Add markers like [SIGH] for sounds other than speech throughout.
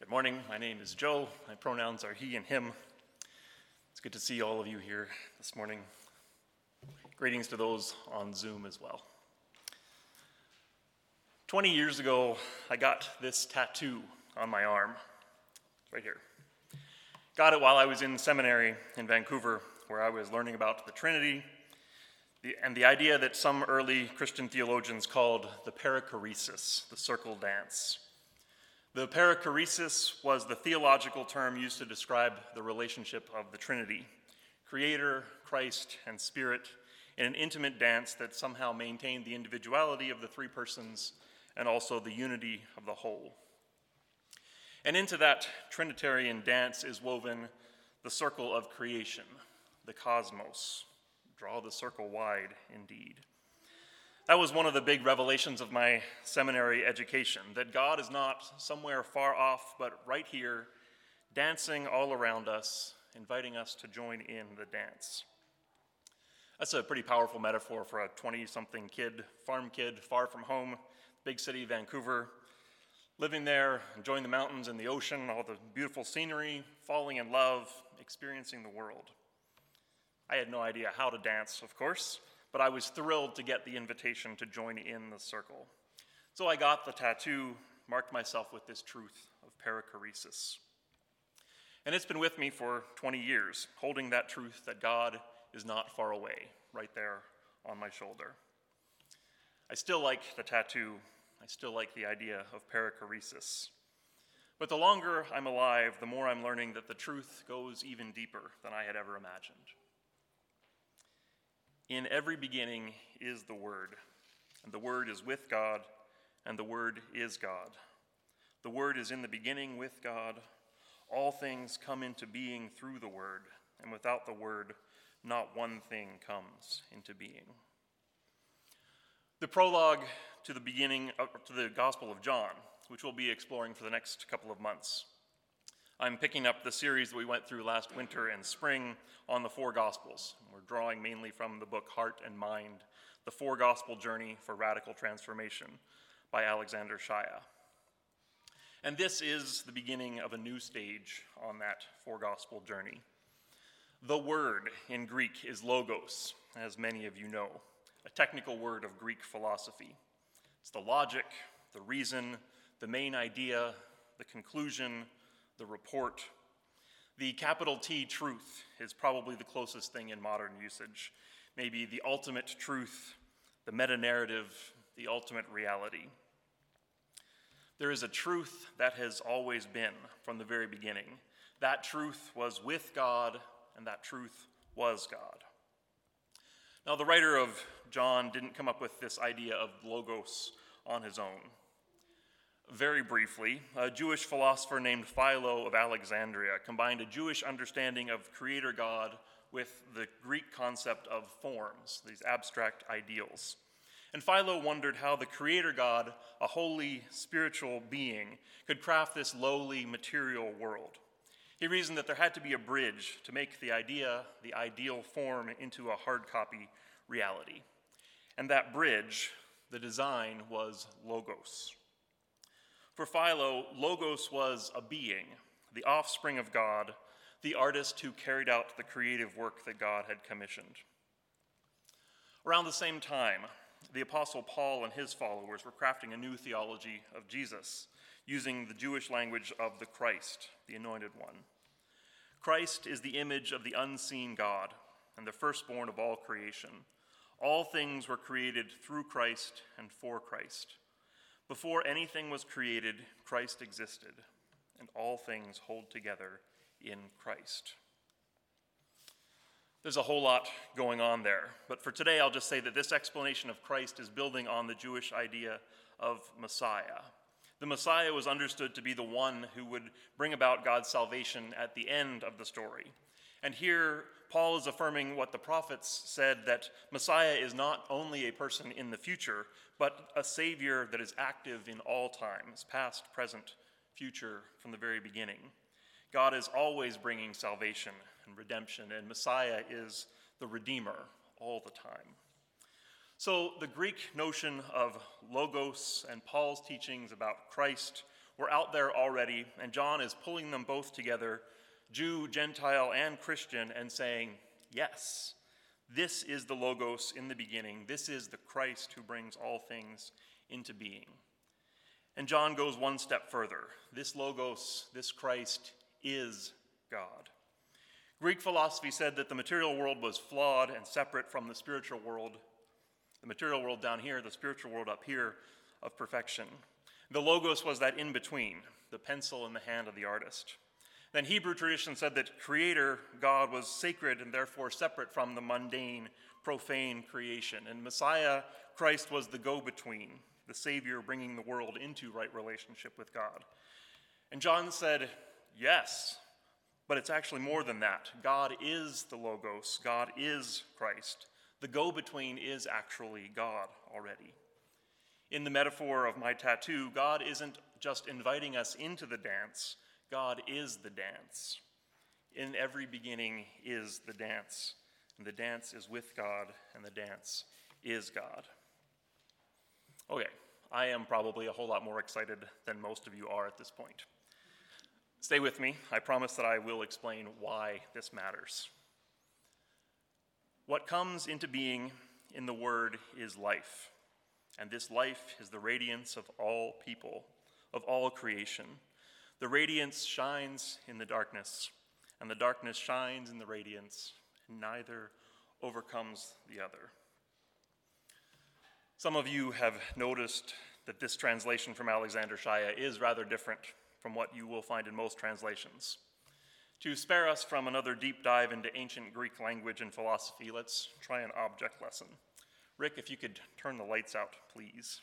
Good morning. My name is Joe. My pronouns are he and him. It's good to see all of you here this morning. Greetings to those on Zoom as well. 20 years ago, I got this tattoo on my arm, right here. Got it while I was in seminary in Vancouver, where I was learning about the Trinity and the idea that some early Christian theologians called the perichoresis, the circle dance. The perichoresis was the theological term used to describe the relationship of the Trinity Creator, Christ, and Spirit in an intimate dance that somehow maintained the individuality of the three persons and also the unity of the whole. And into that Trinitarian dance is woven the circle of creation, the cosmos. Draw the circle wide indeed. That was one of the big revelations of my seminary education that God is not somewhere far off, but right here, dancing all around us, inviting us to join in the dance. That's a pretty powerful metaphor for a 20 something kid, farm kid, far from home, big city, Vancouver, living there, enjoying the mountains and the ocean, all the beautiful scenery, falling in love, experiencing the world. I had no idea how to dance, of course but I was thrilled to get the invitation to join in the circle. So I got the tattoo, marked myself with this truth of perichoresis. And it's been with me for 20 years, holding that truth that God is not far away, right there on my shoulder. I still like the tattoo. I still like the idea of perichoresis. But the longer I'm alive, the more I'm learning that the truth goes even deeper than I had ever imagined. In every beginning is the Word, and the Word is with God, and the Word is God. The Word is in the beginning with God. All things come into being through the Word, and without the Word, not one thing comes into being. The prologue to the beginning of, to the Gospel of John, which we'll be exploring for the next couple of months. I'm picking up the series that we went through last winter and spring on the four Gospels. We're drawing mainly from the book Heart and Mind The Four Gospel Journey for Radical Transformation by Alexander Shaia. And this is the beginning of a new stage on that four gospel journey. The word in Greek is logos, as many of you know, a technical word of Greek philosophy. It's the logic, the reason, the main idea, the conclusion, the report. The capital T truth is probably the closest thing in modern usage. Maybe the ultimate truth, the meta narrative, the ultimate reality. There is a truth that has always been from the very beginning. That truth was with God, and that truth was God. Now, the writer of John didn't come up with this idea of logos on his own. Very briefly, a Jewish philosopher named Philo of Alexandria combined a Jewish understanding of creator God with the Greek concept of forms, these abstract ideals. And Philo wondered how the creator God, a holy spiritual being, could craft this lowly material world. He reasoned that there had to be a bridge to make the idea, the ideal form, into a hard copy reality. And that bridge, the design, was Logos. For Philo, Logos was a being, the offspring of God, the artist who carried out the creative work that God had commissioned. Around the same time, the Apostle Paul and his followers were crafting a new theology of Jesus, using the Jewish language of the Christ, the Anointed One. Christ is the image of the unseen God and the firstborn of all creation. All things were created through Christ and for Christ. Before anything was created, Christ existed, and all things hold together in Christ. There's a whole lot going on there, but for today I'll just say that this explanation of Christ is building on the Jewish idea of Messiah. The Messiah was understood to be the one who would bring about God's salvation at the end of the story. And here, Paul is affirming what the prophets said that Messiah is not only a person in the future, but a Savior that is active in all times, past, present, future, from the very beginning. God is always bringing salvation and redemption, and Messiah is the Redeemer all the time. So, the Greek notion of logos and Paul's teachings about Christ were out there already, and John is pulling them both together, Jew, Gentile, and Christian, and saying, Yes, this is the Logos in the beginning. This is the Christ who brings all things into being. And John goes one step further. This Logos, this Christ, is God. Greek philosophy said that the material world was flawed and separate from the spiritual world. The material world down here, the spiritual world up here, of perfection. The Logos was that in between, the pencil in the hand of the artist. Then Hebrew tradition said that Creator God was sacred and therefore separate from the mundane, profane creation. And Messiah, Christ, was the go between, the Savior bringing the world into right relationship with God. And John said, Yes, but it's actually more than that. God is the Logos, God is Christ. The go between is actually God already. In the metaphor of my tattoo, God isn't just inviting us into the dance, God is the dance. In every beginning is the dance, and the dance is with God, and the dance is God. Okay, I am probably a whole lot more excited than most of you are at this point. Stay with me. I promise that I will explain why this matters. What comes into being in the Word is life, and this life is the radiance of all people, of all creation. The radiance shines in the darkness, and the darkness shines in the radiance, and neither overcomes the other. Some of you have noticed that this translation from Alexander Shaia is rather different from what you will find in most translations. To spare us from another deep dive into ancient Greek language and philosophy, let's try an object lesson. Rick, if you could turn the lights out, please.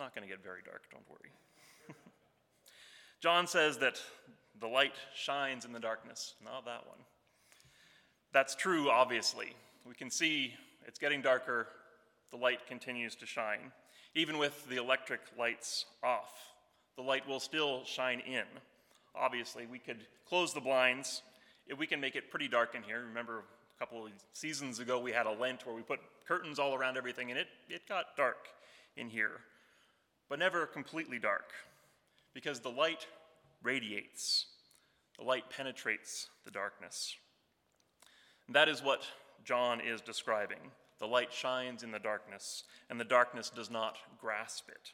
Not going to get very dark, don't worry. [LAUGHS] John says that the light shines in the darkness, not that one. That's true, obviously. We can see it's getting darker, the light continues to shine. Even with the electric lights off, the light will still shine in. Obviously, we could close the blinds. If we can make it pretty dark in here, remember a couple of seasons ago we had a Lent where we put curtains all around everything and it, it got dark in here but never completely dark, because the light radiates, the light penetrates the darkness. And that is what John is describing. The light shines in the darkness, and the darkness does not grasp it.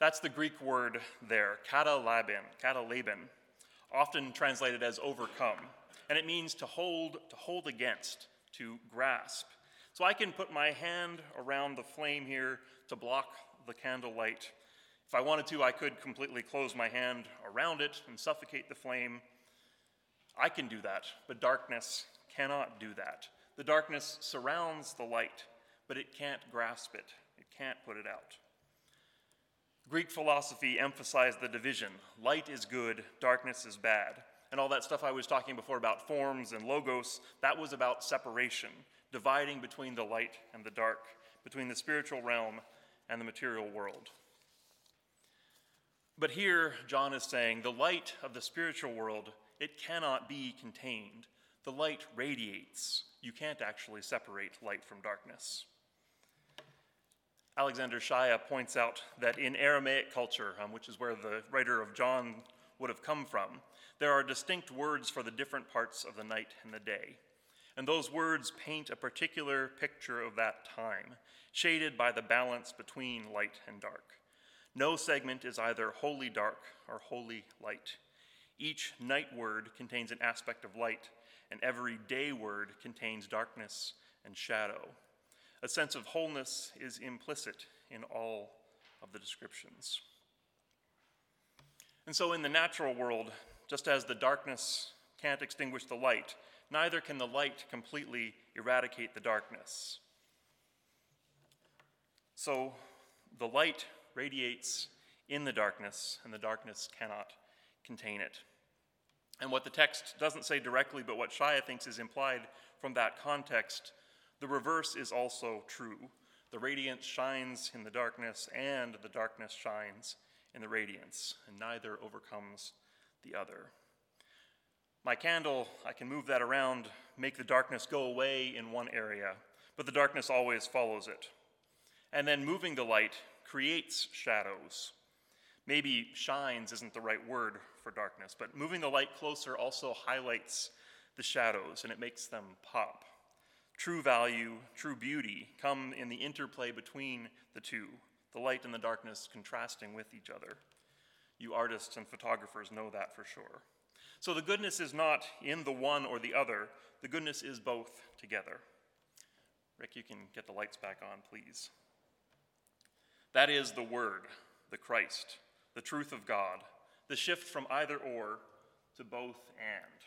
That's the Greek word there, katalaben, katalaben, often translated as overcome, and it means to hold, to hold against, to grasp. So I can put my hand around the flame here to block the candlelight. If I wanted to, I could completely close my hand around it and suffocate the flame. I can do that, but darkness cannot do that. The darkness surrounds the light, but it can't grasp it, it can't put it out. Greek philosophy emphasized the division light is good, darkness is bad. And all that stuff I was talking before about forms and logos, that was about separation, dividing between the light and the dark, between the spiritual realm and the material world. But here, John is saying the light of the spiritual world, it cannot be contained. The light radiates. You can't actually separate light from darkness. Alexander Shaia points out that in Aramaic culture, um, which is where the writer of John would have come from, there are distinct words for the different parts of the night and the day. And those words paint a particular picture of that time shaded by the balance between light and dark. No segment is either wholly dark or wholly light. Each night word contains an aspect of light, and every day word contains darkness and shadow. A sense of wholeness is implicit in all of the descriptions. And so, in the natural world, just as the darkness can't extinguish the light, neither can the light completely eradicate the darkness. So the light radiates in the darkness, and the darkness cannot contain it. And what the text doesn't say directly, but what Shaia thinks is implied from that context, the reverse is also true. The radiance shines in the darkness, and the darkness shines in the radiance, and neither overcomes the other. My candle, I can move that around, make the darkness go away in one area, but the darkness always follows it. And then moving the light creates shadows. Maybe shines isn't the right word for darkness, but moving the light closer also highlights the shadows and it makes them pop. True value, true beauty come in the interplay between the two, the light and the darkness contrasting with each other. You artists and photographers know that for sure. So the goodness is not in the one or the other, the goodness is both together. Rick, you can get the lights back on, please. That is the Word, the Christ, the truth of God, the shift from either or to both and.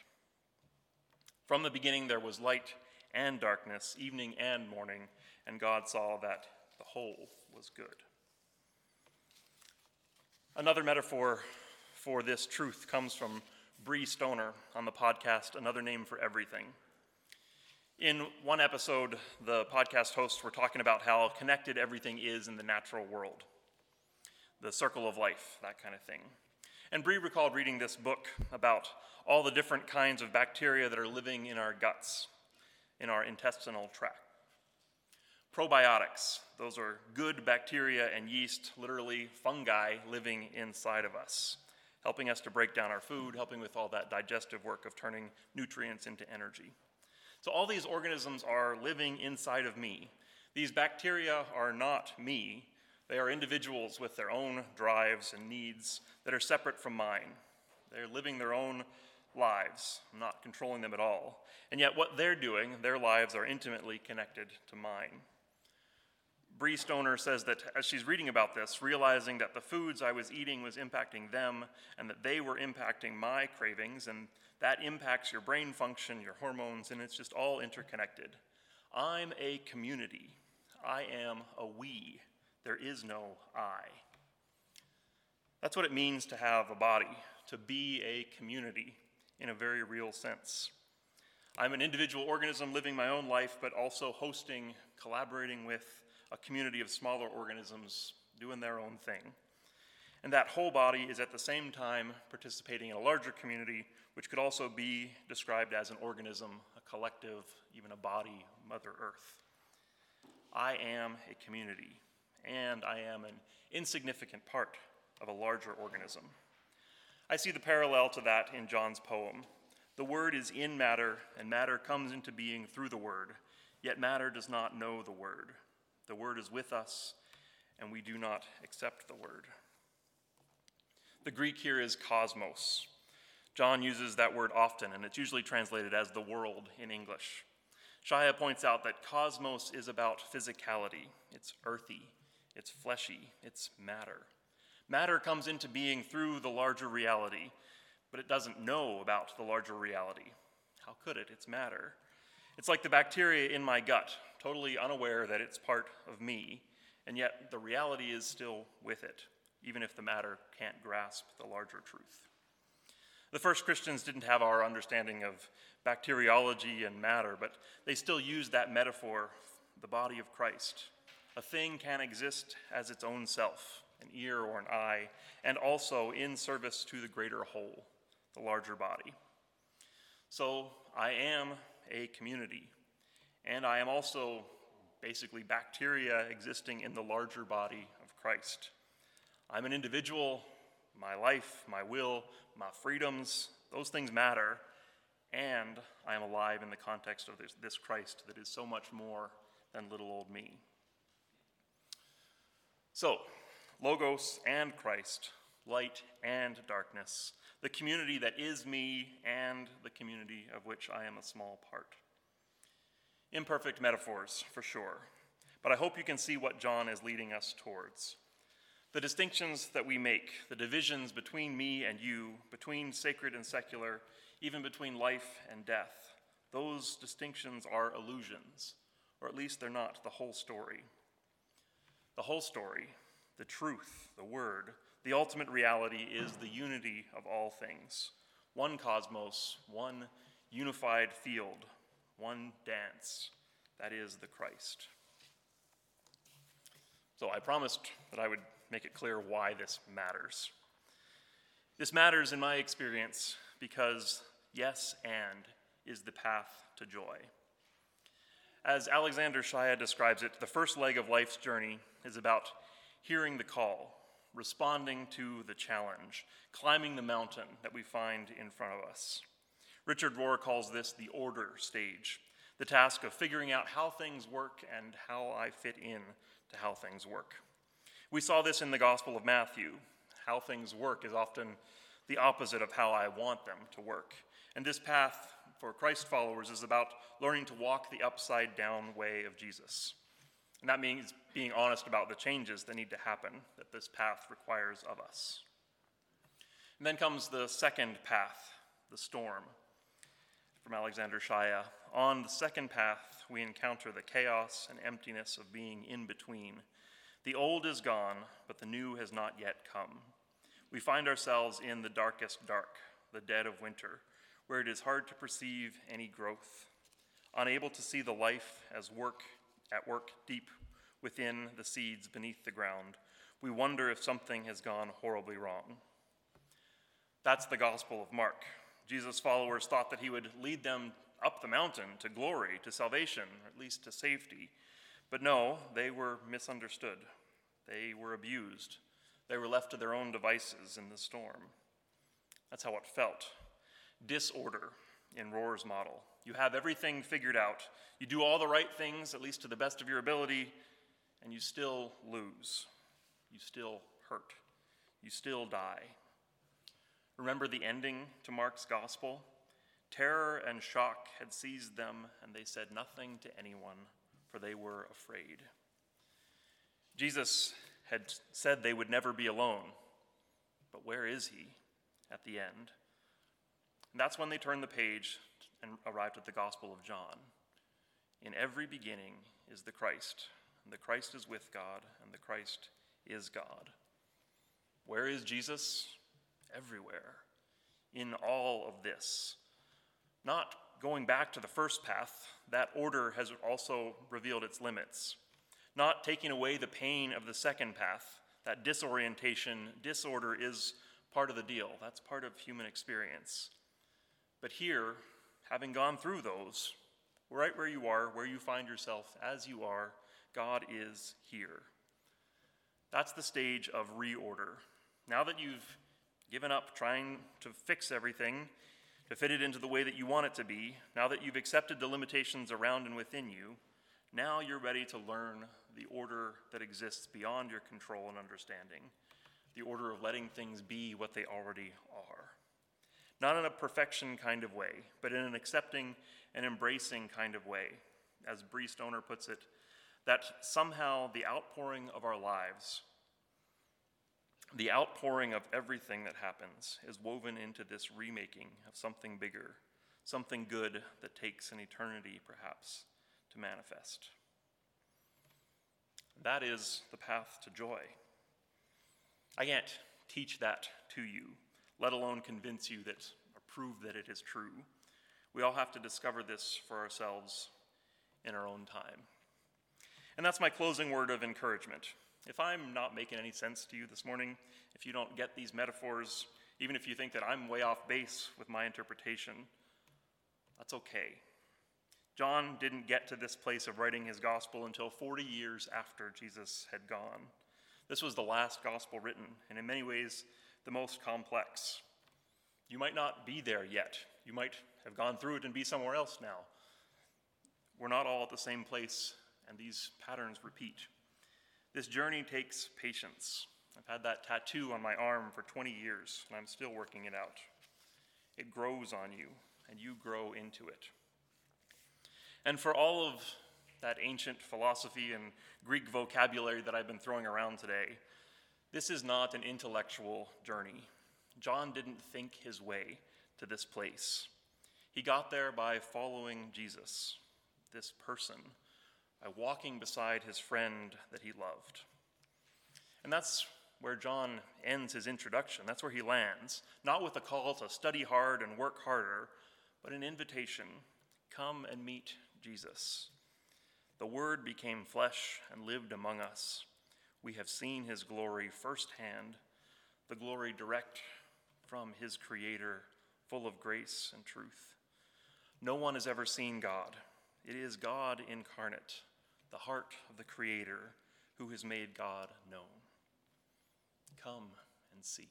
From the beginning there was light and darkness, evening and morning, and God saw that the whole was good. Another metaphor for this truth comes from Brie Stoner on the podcast Another Name for Everything. In one episode, the podcast hosts were talking about how connected everything is in the natural world the circle of life, that kind of thing. And Brie recalled reading this book about all the different kinds of bacteria that are living in our guts, in our intestinal tract. Probiotics, those are good bacteria and yeast, literally fungi living inside of us helping us to break down our food, helping with all that digestive work of turning nutrients into energy. So, all these organisms are living inside of me. These bacteria are not me, they are individuals with their own drives and needs that are separate from mine. They're living their own lives. Not controlling them at all. And yet, what they're doing, their lives are intimately connected to mine. Brie Stoner says that as she's reading about this, realizing that the foods I was eating was impacting them and that they were impacting my cravings, and that impacts your brain function, your hormones, and it's just all interconnected. I'm a community. I am a we. There is no I. That's what it means to have a body, to be a community in a very real sense. I'm an individual organism living my own life, but also hosting, collaborating with, a community of smaller organisms doing their own thing. And that whole body is at the same time participating in a larger community, which could also be described as an organism, a collective, even a body, Mother Earth. I am a community, and I am an insignificant part of a larger organism. I see the parallel to that in John's poem. The Word is in matter, and matter comes into being through the Word, yet matter does not know the Word. The word is with us, and we do not accept the word. The Greek here is cosmos. John uses that word often, and it's usually translated as the world in English. Shaia points out that cosmos is about physicality. It's earthy, it's fleshy, it's matter. Matter comes into being through the larger reality, but it doesn't know about the larger reality. How could it? It's matter. It's like the bacteria in my gut, totally unaware that it's part of me, and yet the reality is still with it, even if the matter can't grasp the larger truth. The first Christians didn't have our understanding of bacteriology and matter, but they still used that metaphor, the body of Christ. A thing can exist as its own self, an ear or an eye, and also in service to the greater whole, the larger body. So I am a community. And I am also basically bacteria existing in the larger body of Christ. I'm an individual, my life, my will, my freedoms, those things matter. And I am alive in the context of this, this Christ that is so much more than little old me. So, Logos and Christ, light and darkness, the community that is me and the community of which I am a small part. Imperfect metaphors, for sure, but I hope you can see what John is leading us towards. The distinctions that we make, the divisions between me and you, between sacred and secular, even between life and death, those distinctions are illusions, or at least they're not the whole story. The whole story, the truth, the word, the ultimate reality is the unity of all things one cosmos, one unified field, one dance. That is the Christ. So I promised that I would make it clear why this matters. This matters in my experience because yes, and is the path to joy. As Alexander Shaia describes it, the first leg of life's journey is about hearing the call, responding to the challenge, climbing the mountain that we find in front of us. Richard Rohr calls this the order stage, the task of figuring out how things work and how I fit in to how things work. We saw this in the Gospel of Matthew. How things work is often the opposite of how I want them to work. And this path for Christ followers is about learning to walk the upside down way of Jesus. And that means being honest about the changes that need to happen that this path requires of us. And then comes the second path, the storm. From Alexander Shaia. On the second path, we encounter the chaos and emptiness of being in between. The old is gone, but the new has not yet come. We find ourselves in the darkest dark, the dead of winter, where it is hard to perceive any growth, unable to see the life as work at work deep within the seeds beneath the ground. We wonder if something has gone horribly wrong. That's the Gospel of Mark. Jesus' followers thought that he would lead them up the mountain to glory, to salvation, or at least to safety. But no, they were misunderstood. They were abused. They were left to their own devices in the storm. That's how it felt. Disorder in Rohr's model. You have everything figured out. You do all the right things, at least to the best of your ability, and you still lose. You still hurt. You still die. Remember the ending to Mark's gospel? Terror and shock had seized them, and they said nothing to anyone, for they were afraid. Jesus had said they would never be alone, but where is he at the end? And that's when they turn the page and arrived at the Gospel of John. In every beginning is the Christ, and the Christ is with God, and the Christ is God. Where is Jesus? Everywhere. In all of this. Not going back to the first path, that order has also revealed its limits. Not taking away the pain of the second path, that disorientation, disorder is part of the deal. That's part of human experience. But here, having gone through those, right where you are, where you find yourself as you are, God is here. That's the stage of reorder. Now that you've given up trying to fix everything, to fit it into the way that you want it to be, now that you've accepted the limitations around and within you, now you're ready to learn the order that exists beyond your control and understanding, the order of letting things be what they already are. Not in a perfection kind of way, but in an accepting and embracing kind of way. As Brie Stoner puts it, that somehow the outpouring of our lives, the outpouring of everything that happens, is woven into this remaking of something bigger, something good that takes an eternity, perhaps, to manifest. That is the path to joy. I can't teach that to you, let alone convince you that or prove that it is true. We all have to discover this for ourselves in our own time. And that's my closing word of encouragement. If I'm not making any sense to you this morning, if you don't get these metaphors, even if you think that I'm way off base with my interpretation, that's okay. John didn't get to this place of writing his gospel until 40 years after Jesus had gone. This was the last gospel written, and in many ways, the most complex. You might not be there yet. You might have gone through it and be somewhere else now. We're not all at the same place, and these patterns repeat. This journey takes patience. I've had that tattoo on my arm for 20 years, and I'm still working it out. It grows on you, and you grow into it. And for all of that ancient philosophy and Greek vocabulary that I've been throwing around today, this is not an intellectual journey. John didn't think his way to this place. He got there by following Jesus, this person, by walking beside his friend that he loved. And that's where John ends his introduction. That's where he lands, not with a call to study hard and work harder, but an invitation come and meet Jesus. The Word became flesh and lived among us. We have seen his glory firsthand, the glory direct from his Creator, full of grace and truth. No one has ever seen God. It is God incarnate, the heart of the Creator, who has made God known. Come and see.